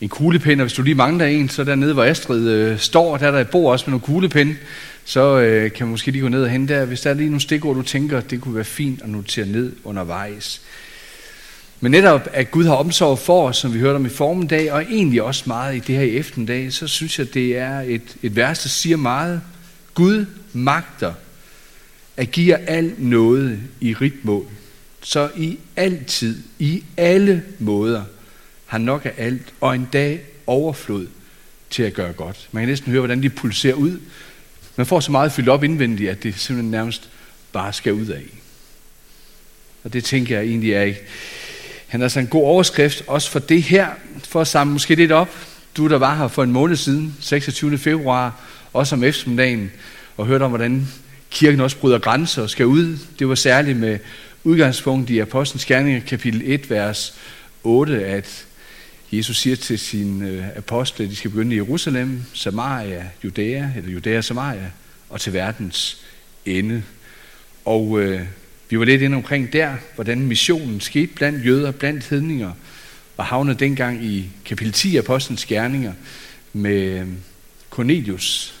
en kuglepen, og hvis du lige mangler en, så dernede, hvor Astrid øh, står, der er der et bord også med nogle kuglepen, så øh, kan man måske lige gå ned og hente der. Hvis der er lige nogle stikord, du tænker, det kunne være fint at notere ned undervejs. Men netop, at Gud har omsorg for os, som vi hørte om i formiddag, og egentlig også meget i det her i eftermiddag, så synes jeg, det er et, et vers, der siger meget. Gud magter at give al noget i rigt mål. Så i altid, i alle måder, har nok af alt, og en dag overflod til at gøre godt. Man kan næsten høre, hvordan de pulserer ud. Man får så meget fyldt op indvendigt, at det simpelthen nærmest bare skal ud af. Og det tænker jeg egentlig er ikke. Han har altså en god overskrift også for det her, for at samle måske lidt op. Du, der var her for en måned siden, 26. februar, også om eftermiddagen, og hørte om, hvordan kirken også bryder grænser og skal ud. Det var særligt med udgangspunkt i Apostlenes Gerninger, kapitel 1, vers 8, at Jesus siger til sine øh, apostle, at de skal begynde i Jerusalem, Samaria, Judæa, eller Judæa Samaria, og til verdens ende. Og øh, vi var lidt inde omkring der, hvordan missionen skete blandt jøder, blandt hedninger, og havnede dengang i kapitel 10 af Apostlenes Gerninger med øh, Cornelius,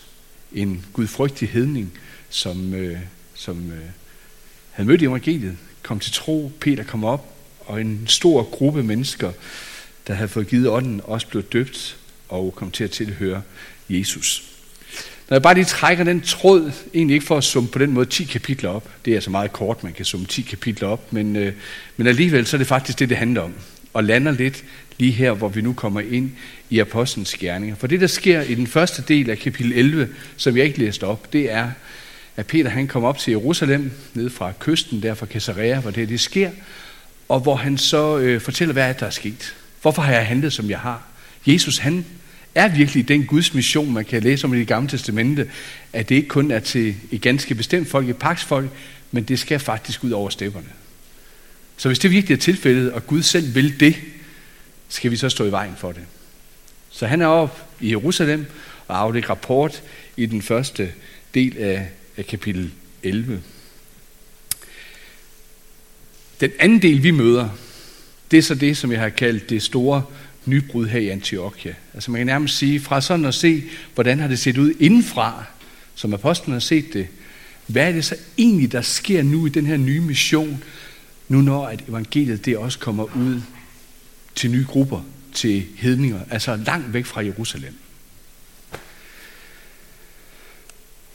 en gudfrygtig hedning, som, øh, som øh, havde mødt evangeliet, kom til tro, Peter kom op, og en stor gruppe mennesker, der havde fået givet ånden, også blev døbt og kom til at tilhøre Jesus. Når jeg bare lige trækker den tråd, egentlig ikke for at summe på den måde 10 kapitler op, det er altså meget kort, man kan summe 10 kapitler op, men, øh, men alligevel så er det faktisk det, det handler om. Og lander lidt lige her, hvor vi nu kommer ind i Apostlenes gerninger. For det, der sker i den første del af kapitel 11, som jeg ikke læste op, det er, at Peter han kom op til Jerusalem, ned fra kysten, der fra Caesarea, hvor det, det sker, og hvor han så øh, fortæller, hvad er der er sket. Hvorfor har jeg handlet, som jeg har? Jesus, han er virkelig den Guds mission, man kan læse om i det gamle testamente, at det ikke kun er til et ganske bestemt folk, et paksfolk, men det skal faktisk ud over stepperne. Så hvis det virkelig er tilfældet, og Gud selv vil det, skal vi så stå i vejen for det. Så han er op i Jerusalem og aflægger rapport i den første del af, af kapitel 11. Den anden del, vi møder, det er så det, som jeg har kaldt det store nybrud her i Antiochia. Altså man kan nærmest sige, fra sådan at se, hvordan har det set ud indenfra, som apostlen har set det, hvad er det så egentlig, der sker nu i den her nye mission, nu når at evangeliet det også kommer ud til nye grupper, til hedninger, altså langt væk fra Jerusalem.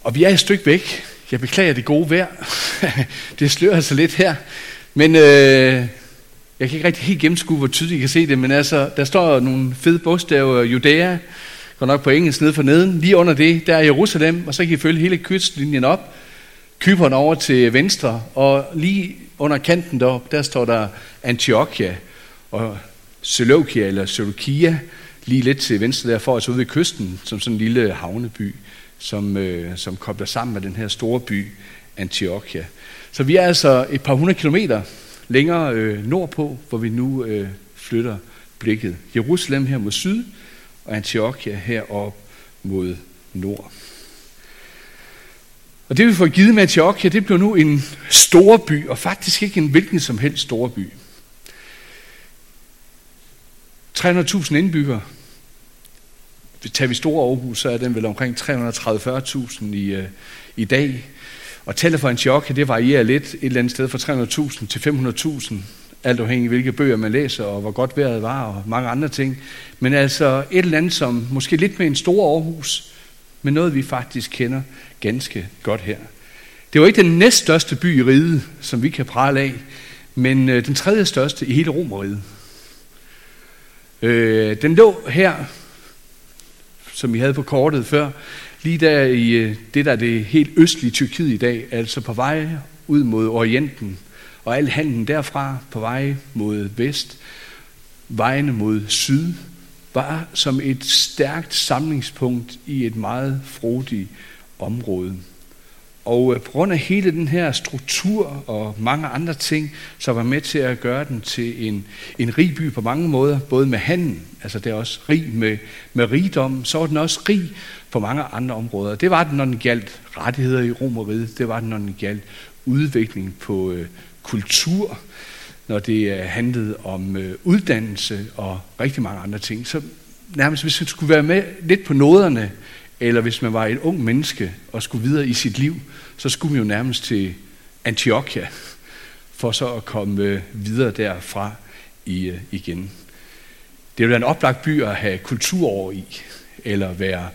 Og vi er et stykke væk. Jeg beklager det gode vejr. det slører altså lidt her. Men øh, jeg kan ikke rigtig helt gennemskue, hvor tydeligt I kan se det, men altså, der står nogle fede bogstaver, Judæa, går nok på engelsk nede for neden. Lige under det, der er Jerusalem, og så kan I følge hele kystlinjen op. Kypern over til venstre, og lige under kanten derop, der står der Antiochia og Seleukia eller Seleukia, lige lidt til venstre der, for altså ude ved kysten, som sådan en lille havneby, som, øh, som kobler sammen med den her store by, Antiochia. Så vi er altså et par hundrede kilometer længere øh, nordpå, hvor vi nu øh, flytter blikket. Jerusalem her mod syd, og Antiochia herop mod nord. Og det vi får givet med Antiochia, det bliver nu en stor by, og faktisk ikke en hvilken som helst stor by. 300.000 indbyggere. Tager vi store Aarhus, så er den vel omkring 330-40.000 i, øh, i dag. Og tallet for Antiochia, det varierer lidt et eller andet sted fra 300.000 til 500.000, alt afhængig af hvilke bøger man læser, og hvor godt vejret var, og mange andre ting. Men altså et eller andet som måske lidt med en stor Aarhus, men noget vi faktisk kender ganske godt her. Det var ikke den næststørste by i riget, som vi kan prale af, men øh, den tredje største i hele Romeriet. Øh, den lå her, som vi havde på kortet før, lige der i øh, det, der er det helt østlige Tyrkiet i dag, altså på vej ud mod Orienten, og al handlen derfra på vej mod vest, vejene mod syd, var som et stærkt samlingspunkt i et meget frodigt område. Og øh, på grund af hele den her struktur og mange andre ting, så var med til at gøre den til en, en rig by på mange måder, både med handel, altså det er også rig med, med rigdom, så var den også rig på mange andre områder. Det var den, når den galt rettigheder i Romeriet, det var den, når den galt udvikling på øh, kultur, når det øh, handlede om øh, uddannelse og rigtig mange andre ting. Så nærmest hvis vi skulle være med lidt på noderne, eller hvis man var et ung menneske og skulle videre i sit liv, så skulle man jo nærmest til Antiochia, for så at komme øh, videre derfra i, øh, igen. Det ville være en oplagt by at have kultur over i, eller være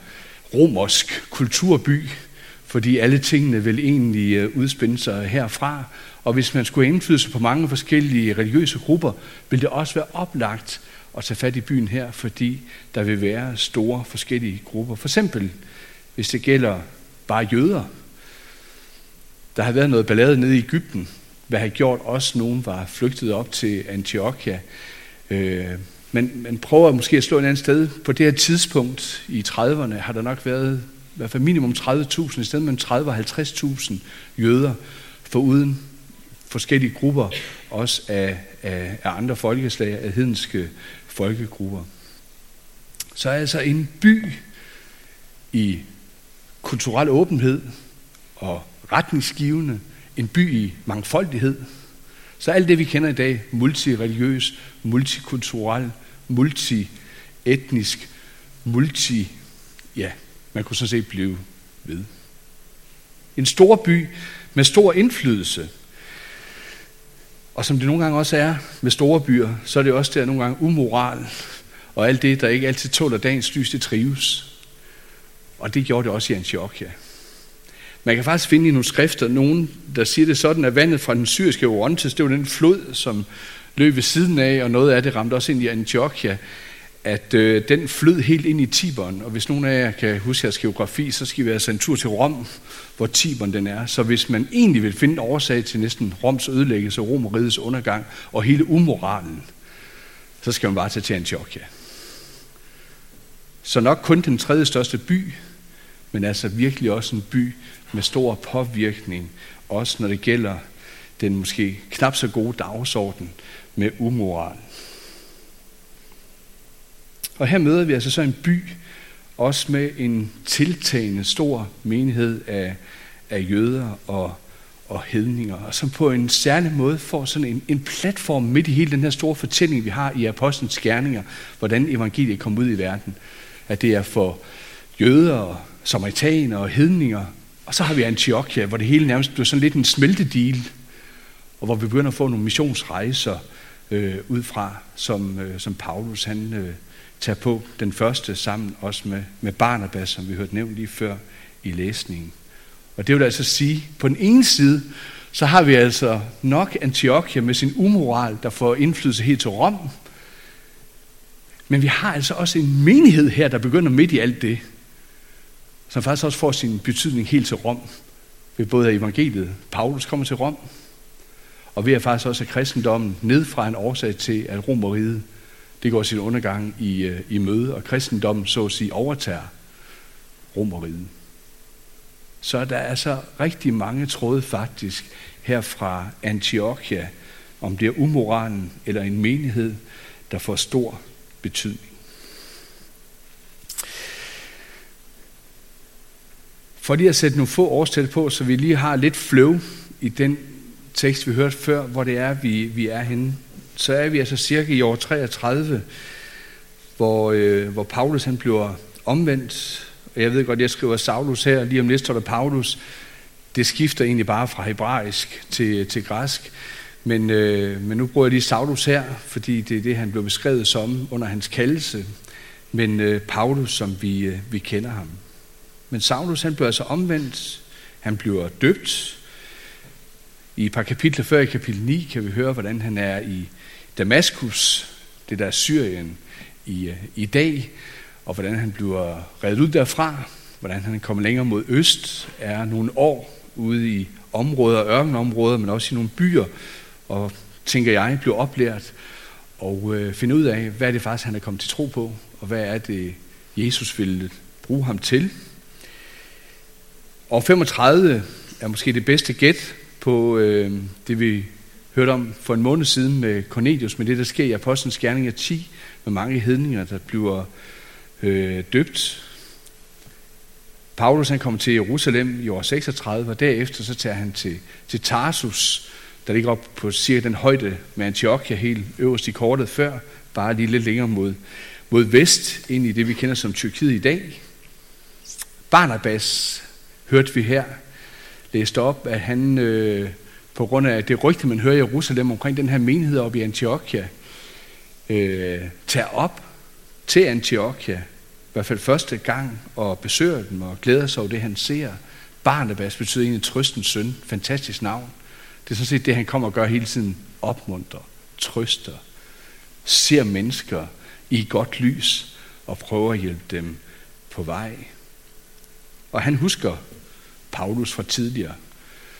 romersk kulturby, fordi alle tingene vil egentlig øh, udspænde sig herfra. Og hvis man skulle have indflydelse på mange forskellige religiøse grupper, ville det også være oplagt at tage fat i byen her, fordi der vil være store forskellige grupper. For eksempel, hvis det gælder bare jøder. Der har været noget ballade nede i Ægypten, hvad har gjort også nogen var flygtet op til Antiochia. Øh, men man prøver måske at slå et andet sted. På det her tidspunkt i 30'erne har der nok været i hvert fald minimum 30.000, i stedet mellem 30 og 50.000 jøder, foruden forskellige grupper, også af, af, af andre folkeslag, af hedenske folkegrupper. Så er altså en by i kulturel åbenhed og retningsgivende, en by i mangfoldighed. Så alt det, vi kender i dag, multireligiøs, multikulturel, multietnisk, multi, ja, man kunne sådan set blive ved. En stor by med stor indflydelse. Og som det nogle gange også er med store byer, så er det også der nogle gange umoral, og alt det, der ikke altid tåler dagens lys, det trives. Og det gjorde det også i Antiochia. Man kan faktisk finde i nogle skrifter nogen, der siger det sådan, at vandet fra den syriske Orontes, det var den flod, som løb ved siden af, og noget af det ramte også ind i Antiochia, at øh, den flød helt ind i Tiberen. Og hvis nogen af jer kan huske jeres geografi, så skal vi altså en tur til Rom, hvor Tiberen den er. Så hvis man egentlig vil finde en årsag til næsten Roms ødelæggelse, Romerigets undergang og hele umoralen, så skal man bare tage til Antiochia. Så nok kun den tredje største by, men altså virkelig også en by med stor påvirkning, også når det gælder den måske knap så gode dagsorden med umoral. Og her møder vi altså så en by, også med en tiltagende stor menighed af, af jøder og, og hedninger, og som på en særlig måde får sådan en, en platform midt i hele den her store fortælling, vi har i Apostlenes Gerninger, hvordan evangeliet kom ud i verden. At det er for jøder og samaritaner og hedninger, og så har vi Antiochia, hvor det hele nærmest bliver sådan lidt en smeltedeal, og hvor vi begynder at få nogle missionsrejser øh, ud fra, som, øh, som Paulus han øh, tager på den første sammen også med, med Barnabas, som vi hørte nævnt lige før i læsningen. Og det vil altså sige, på den ene side, så har vi altså nok Antiochia med sin umoral, der får indflydelse helt til Rom. Men vi har altså også en menighed her, der begynder midt i alt det, som faktisk også får sin betydning helt til Rom, ved både af evangeliet. Paulus kommer til Rom, og ved at faktisk også, at kristendommen ned fra en årsag til, at Romeriet det går sin undergang i, øh, i møde, og kristendommen så at sige overtager Romeriet. Så der er så rigtig mange tråde faktisk her fra Antiochia, om det er umoralen eller en menighed, der får stor betydning. For lige at sætte nogle få årstal på, så vi lige har lidt flow i den tekst, vi hørte før, hvor det er, vi, vi er henne, så er vi altså cirka i år 33, hvor, øh, hvor Paulus han bliver omvendt. Jeg ved godt, jeg skriver Saulus her, lige om lidt står der Paulus. Det skifter egentlig bare fra hebraisk til, til græsk. Men, øh, men nu bruger jeg lige Saulus her, fordi det er det, han blev beskrevet som under hans kaldelse. Men øh, Paulus, som vi, øh, vi kender ham. Men Saulus, han bliver altså omvendt. Han bliver døbt. I et par kapitler før i kapitel 9 kan vi høre, hvordan han er i Damaskus, det der Syrien, i, i dag, og hvordan han bliver reddet ud derfra, hvordan han kommer længere mod øst, er nogle år ude i områder, ørkenområder, men også i nogle byer, og tænker jeg, bliver oplært og øh, finde ud af, hvad er det faktisk, han er kommet til tro på, og hvad er det, Jesus vil bruge ham til. Og 35 er måske det bedste gæt på øh, det, vi hørte om for en måned siden med Cornelius, med det, der sker i Apostlenes Gerninger 10, med mange hedninger, der bliver øh, døbt. Paulus han kommer til Jerusalem i år 36, og derefter så tager han til, til Tarsus, der ligger op på cirka den højde med Antiochia, helt øverst i kortet før, bare lige lidt længere mod, mod vest, ind i det, vi kender som Tyrkiet i dag. Barnabas hørte vi her, læste op, at han øh, på grund af det rygte, man hører i Jerusalem omkring den her menighed oppe i Antiochia, øh, tager op til Antiochia, i hvert fald første gang, og besøger dem og glæder sig over det, han ser. Barnabas betyder egentlig trøstens søn. Fantastisk navn. Det er sådan set det, han kommer og gør hele tiden. Opmunter, trøster, ser mennesker i godt lys og prøver at hjælpe dem på vej. Og han husker Paulus fra tidligere.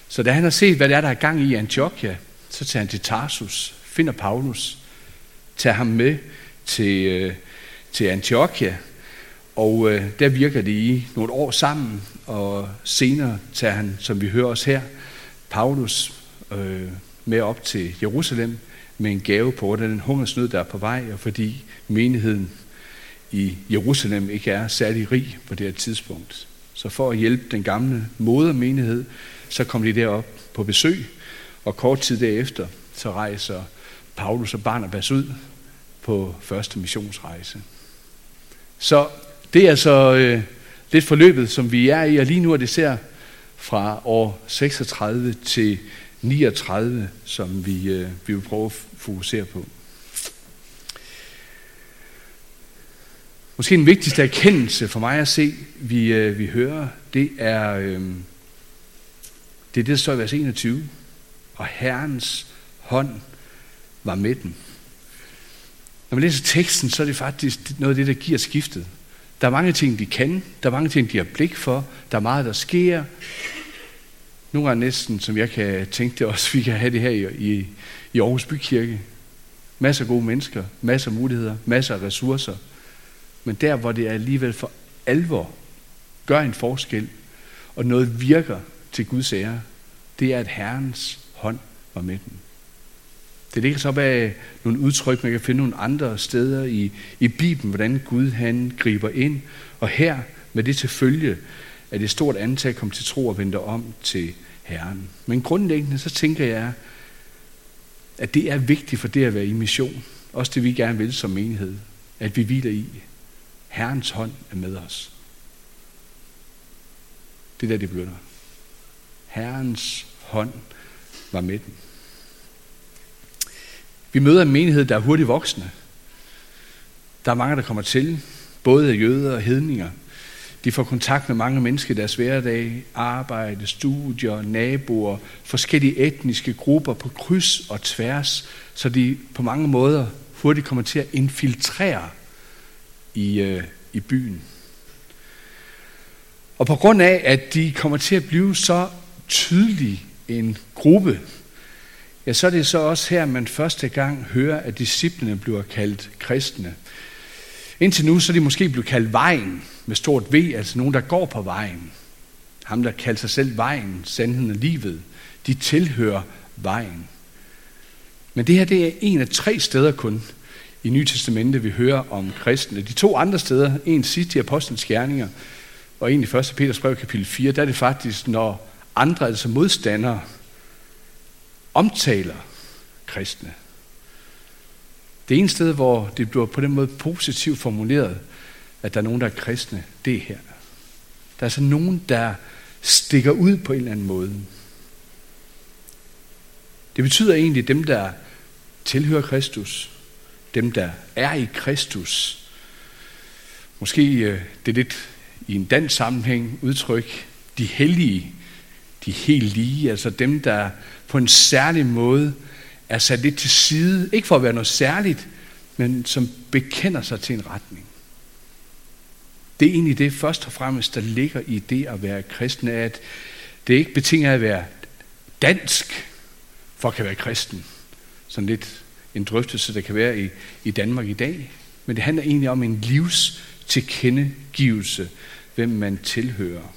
Så da han har set, hvad der er, der er gang i Antiochia, så tager han til Tarsus, finder Paulus, tager ham med til, øh, til Antiochia, og øh, der virker de i nogle år sammen, og senere tager han, som vi hører os her, Paulus øh, med op til Jerusalem med en gave på den hungersnød, der er på vej, og fordi menigheden i Jerusalem ikke er særlig rig på det her tidspunkt. Så for at hjælpe den gamle modermenighed, så kom de derop på besøg, og kort tid derefter, så rejser Paulus og Barnabas ud på første missionsrejse. Så det er altså øh, lidt forløbet, som vi er i, og lige nu er det ser fra år 36 til 39, som vi, øh, vi vil prøve at fokusere på. Måske den vigtigste erkendelse for mig at se, vi, øh, vi hører, det er, øh, det er det, der står i vers 21. Og Herrens hånd var med dem. Når man læser teksten, så er det faktisk noget af det, der giver skiftet. Der er mange ting, de kan. Der er mange ting, de har blik for. Der er meget, der sker. Nogle gange næsten, som jeg kan tænke det også, vi kan have det her i, i, i Aarhus Bykirke. Masser af gode mennesker, masser af muligheder, masser af ressourcer. Men der, hvor det alligevel for alvor gør en forskel, og noget virker til Guds ære, det er, at Herrens hånd var med dem. Det ligger så bag nogle udtryk, man kan finde nogle andre steder i, i Bibelen, hvordan Gud han griber ind. Og her med det til følge, at et stort antal kom til tro og vendte om til Herren. Men grundlæggende så tænker jeg, at det er vigtigt for det at være i mission. Også det vi gerne vil som menighed. At vi hviler i. Herrens hånd er med os. Det er der, det begynder. Herrens hånd var med dem. Vi møder en menighed, der er hurtigt voksne. Der er mange, der kommer til, både jøder og hedninger. De får kontakt med mange mennesker i deres hverdag, arbejde, studier, naboer, forskellige etniske grupper på kryds og tværs, så de på mange måder hurtigt kommer til at infiltrere i, øh, i byen. Og på grund af, at de kommer til at blive så tydelig en gruppe, ja, så er det så også her, man første gang hører, at disciplene bliver kaldt kristne. Indtil nu, så er de måske blevet kaldt vejen med stort V, altså nogen, der går på vejen. Ham, der kalder sig selv vejen, sandheden og livet, de tilhører vejen. Men det her, det er en af tre steder kun i Nye Testamente, vi hører om kristne. De to andre steder, en sidst i Apostlenes Gerninger, og en i 1. Peters brev kapitel 4, der er det faktisk, når andre, altså modstandere, omtaler kristne. Det ene sted, hvor det bliver på den måde positivt formuleret, at der er nogen, der er kristne, det er her. Der er altså nogen, der stikker ud på en eller anden måde. Det betyder egentlig dem, der tilhører Kristus, dem, der er i Kristus. Måske øh, det er lidt i en dansk sammenhæng udtryk, de hellige, de helt lige, altså dem, der på en særlig måde er sat lidt til side, ikke for at være noget særligt, men som bekender sig til en retning. Det er egentlig det først og fremmest, der ligger i det at være kristen, er, at det ikke betinger at være dansk, for at kan være kristen. Sådan lidt en drøftelse, der kan være i, i Danmark i dag. Men det handler egentlig om en livs tilkendegivelse, hvem man tilhører.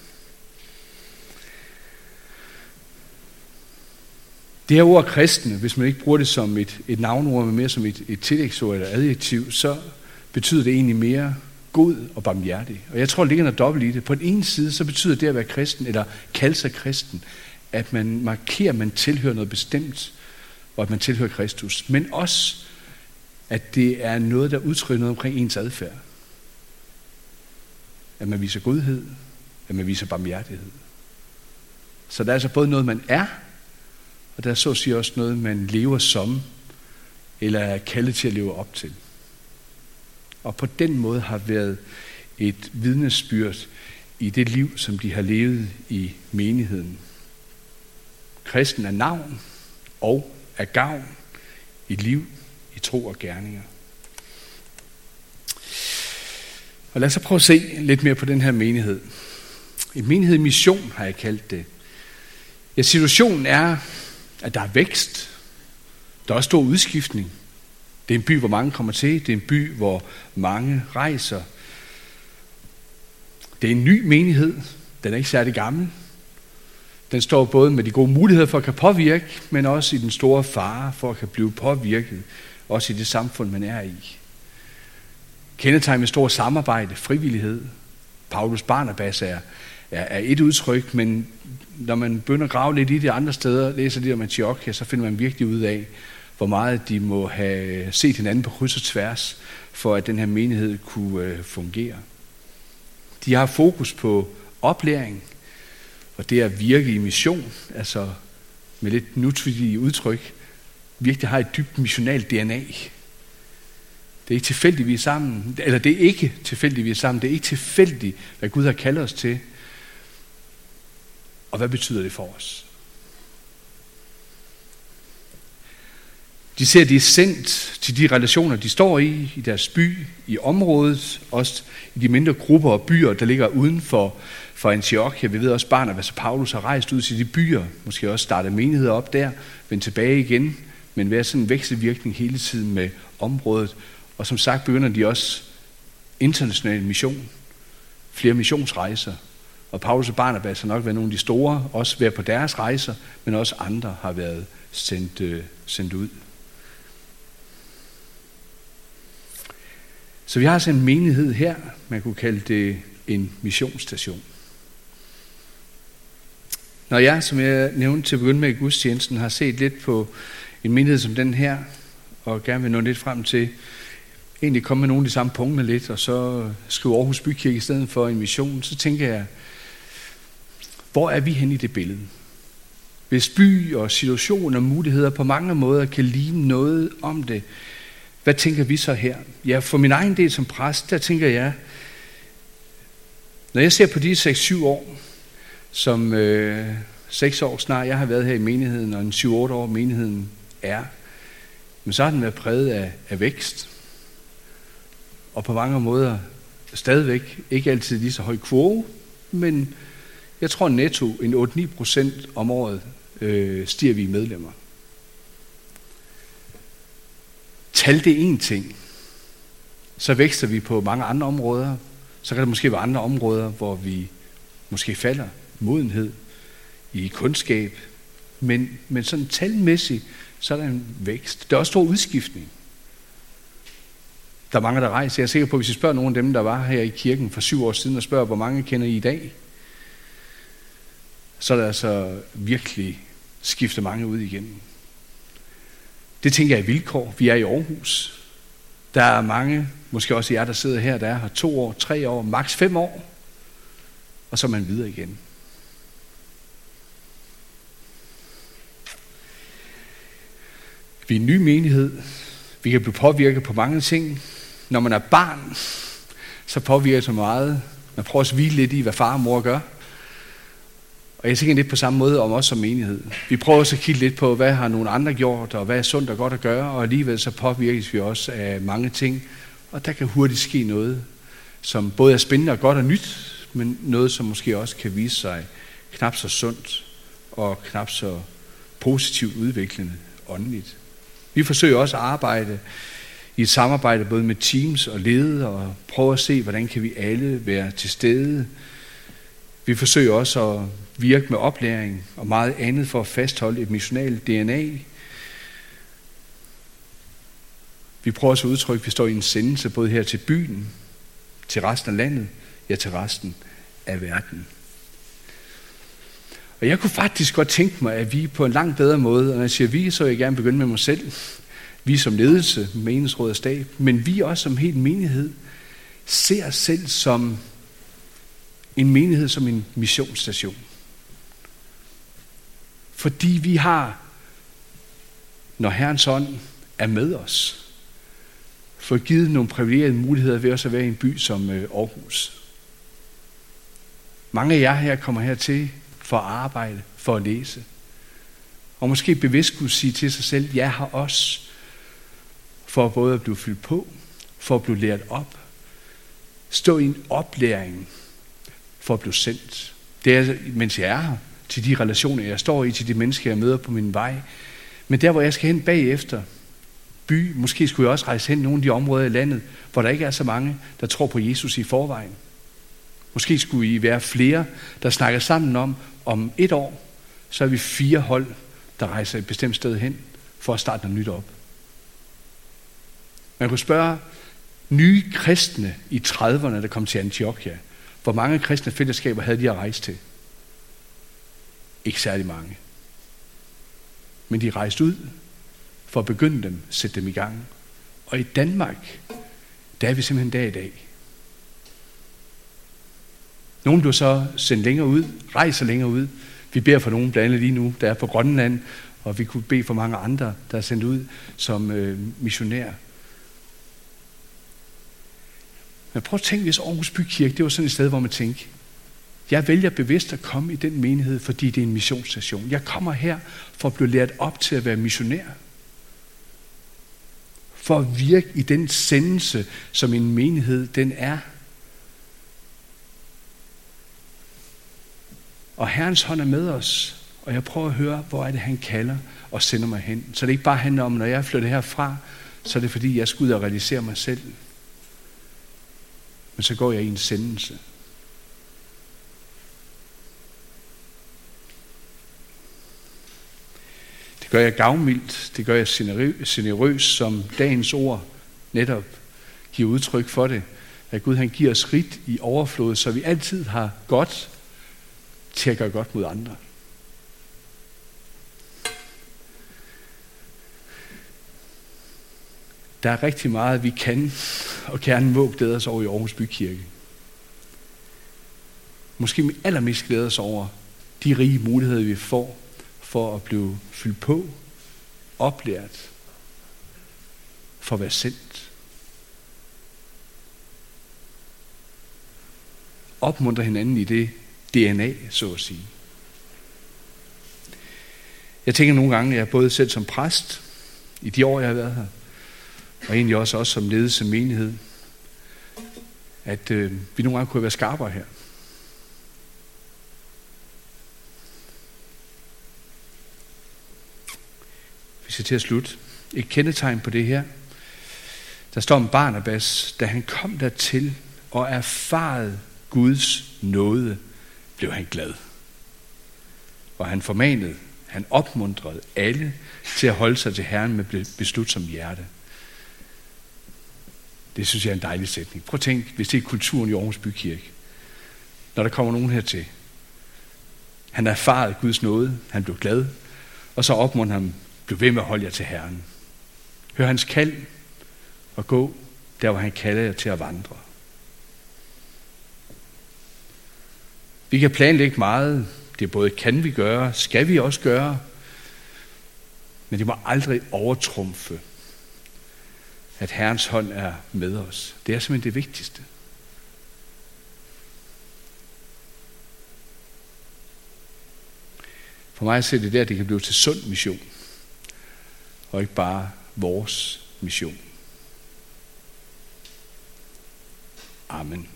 Det her ord kristne, hvis man ikke bruger det som et, et navnord, men mere som et, et tillægsord eller adjektiv, så betyder det egentlig mere god og barmhjertig. Og jeg tror, det ligger noget dobbelt i det. På den ene side, så betyder det at være kristen, eller kalde sig kristen, at man markerer, at man tilhører noget bestemt, og at man tilhører Kristus. Men også, at det er noget, der udtrykker noget omkring ens adfærd. At man viser godhed, at man viser barmhjertighed. Så der er altså både noget, man er, og der er så at sige også noget, man lever som, eller er kaldet til at leve op til. Og på den måde har været et vidnesbyrd i det liv, som de har levet i menigheden. Kristen er navn og af gavn i liv, i tro og gerninger. Og lad os så prøve at se lidt mere på den her menighed. En menighed i mission har jeg kaldt det. Ja, situationen er, at der er vækst. Der er også stor udskiftning. Det er en by, hvor mange kommer til. Det er en by, hvor mange rejser. Det er en ny menighed. Den er ikke særlig gammel. Den står både med de gode muligheder for at kan påvirke, men også i den store fare for at kan blive påvirket, også i det samfund, man er i. Kendetegn med stor samarbejde, frivillighed. Paulus Barnabas er, er, er et udtryk, men når man begynder at grave lidt i det andre steder, læser det om Antiochia, så finder man virkelig ud af, hvor meget de må have set hinanden på kryds og tværs, for at den her menighed kunne øh, fungere. De har fokus på oplæring, og det at virke i mission, altså med lidt nutidige udtryk, virkelig har et dybt missionalt DNA. Det er ikke tilfældigt, vi er sammen, eller det er ikke tilfældigt, vi er sammen, det er ikke tilfældigt, hvad Gud har kaldt os til. Og hvad betyder det for os? De ser, at de er sendt til de relationer, de står i, i deres by, i området, også i de mindre grupper og byer, der ligger uden for, for Antiochia. Vi ved også, at Barnabas og Paulus har rejst ud til de byer, måske også startet menigheder op der, vendt tilbage igen, men være sådan en vekselvirkning hele tiden med området. Og som sagt begynder de også international mission, flere missionsrejser. Og Paulus og Barnabas har nok været nogle af de store, også været på deres rejser, men også andre har været sendt, øh, sendt ud. Så vi har altså en menighed her, man kunne kalde det en missionsstation. Når jeg, som jeg nævnte til at med i gudstjenesten, har set lidt på en menighed som den her, og gerne vil nå lidt frem til, egentlig komme med nogle af de samme punkter lidt, og så skrive Aarhus Bykirke i stedet for en mission, så tænker jeg, hvor er vi hen i det billede? Hvis by og situation og muligheder på mange måder kan ligne noget om det, hvad tænker vi så her? Ja, for min egen del som præst, der tænker jeg, når jeg ser på de 6-7 år, som øh, 6 år snart jeg har været her i menigheden, og en 7-8 år menigheden er, men så har den været præget af, af vækst. Og på mange måder stadigvæk ikke altid lige så høj kvote, men jeg tror netto en 8-9 procent om året øh, stiger vi medlemmer. Tal det en ting, så vækster vi på mange andre områder. Så kan der måske være andre områder, hvor vi måske falder modenhed i kundskab. Men, men sådan talmæssigt, så er der en vækst. Der er også stor udskiftning. Der er mange, der rejser. Jeg er sikker på, at hvis vi spørger nogle af dem, der var her i kirken for syv år siden, og spørger, hvor mange kender I i dag, så er der altså virkelig skifte mange ud igennem. Det tænker jeg er vilkår. Vi er i Aarhus. Der er mange, måske også jer, der sidder her, der er her to år, tre år, maks fem år. Og så er man videre igen. Vi er en ny menighed. Vi kan blive påvirket på mange ting. Når man er barn, så påvirker det så meget. Man prøver at hvile lidt i, hvad far og mor gør. Og jeg tænker lidt på samme måde om os som menighed. Vi prøver også at kigge lidt på, hvad har nogle andre gjort, og hvad er sundt og godt at gøre, og alligevel så påvirkes vi også af mange ting. Og der kan hurtigt ske noget, som både er spændende og godt og nyt, men noget, som måske også kan vise sig knap så sundt og knap så positivt udviklende åndeligt. Vi forsøger også at arbejde i et samarbejde både med teams og ledere og prøve at se, hvordan kan vi alle være til stede. Vi forsøger også at virke med oplæring og meget andet for at fastholde et missionalt DNA. Vi prøver også at udtrykke, at vi står i en sendelse både her til byen, til resten af landet, ja til resten af verden. Og jeg kunne faktisk godt tænke mig, at vi på en langt bedre måde, og når jeg siger vi, så vil jeg gerne begynde med mig selv, vi som ledelse, meningsråd og stab, men vi også som helt menighed, ser os selv som en menighed som en missionsstation. Fordi vi har, når Herrens ånd er med os, fået givet nogle privilegerede muligheder ved os at være i en by som øh, Aarhus. Mange af jer her kommer hertil for at arbejde, for at læse. Og måske bevidst kunne sige til sig selv, jeg har også for både at blive fyldt på, for at blive lært op, stå i en oplæring for at blive sendt. Det er, mens jeg er her, til de relationer, jeg står i, til de mennesker, jeg møder på min vej. Men der, hvor jeg skal hen bagefter, by, måske skulle jeg også rejse hen nogle af de områder i landet, hvor der ikke er så mange, der tror på Jesus i forvejen. Måske skulle I være flere, der snakker sammen om, om et år, så er vi fire hold, der rejser et bestemt sted hen for at starte noget nyt op. Man kunne spørge nye kristne i 30'erne, der kom til Antiochia, hvor mange kristne fællesskaber havde de at rejse til? Ikke særlig mange. Men de rejste ud for at begynde dem, sætte dem i gang. Og i Danmark, der er vi simpelthen dag i dag. Nogle bliver så sendt længere ud, rejser længere ud. Vi beder for nogen, blandt andet lige nu, der er på Grønland, og vi kunne bede for mange andre, der er sendt ud som øh, missionærer. Men prøv at tænke, hvis Aarhus Bykirke, det var sådan et sted, hvor man tænkte, jeg vælger bevidst at komme i den menighed, fordi det er en missionsstation. Jeg kommer her for at blive lært op til at være missionær. For at virke i den sendelse, som en menighed den er. Og Herrens hånd er med os, og jeg prøver at høre, hvor er det, han kalder og sender mig hen. Så det ikke bare handler om, når jeg flytter herfra, så er det fordi, jeg skal ud og realisere mig selv. Men så går jeg i en sendelse. Gør jeg gavmildt, det gør jeg generøst, som dagens ord netop giver udtryk for det. At Gud han giver os rigt i overflod, så vi altid har godt til at gøre godt mod andre. Der er rigtig meget, vi kan og gerne må glæde os over i Aarhus Bykirke. Måske allermest glæde os over de rige muligheder, vi får for at blive fyldt på, oplært, for at være sendt. Opmuntre hinanden i det DNA, så at sige. Jeg tænker nogle gange, at jeg både selv som præst, i de år, jeg har været her, og egentlig også, også som ledelse menighed, at øh, vi nogle gange kunne være skarpere her. Skal til at slutte. Et kendetegn på det her. Der står om Barnabas, da han kom dertil og erfarede Guds nåde, blev han glad. Og han formanede, han opmuntrede alle til at holde sig til Herren med beslutsom hjerte. Det synes jeg er en dejlig sætning. Prøv at tænk, hvis det er kulturen i Aarhus Bykirke. Når der kommer nogen hertil. Han erfarede Guds nåde. Han blev glad. Og så opmuntrer han, bliv ved med at holde jer til Herren. Hør hans kald og gå der, hvor han kalder jer til at vandre. Vi kan planlægge meget. Det både kan vi gøre, skal vi også gøre. Men det må aldrig overtrumfe at Herrens hånd er med os. Det er simpelthen det vigtigste. For mig ser det der, det kan blive til sund mission, og ikke bare vores mission. Amen.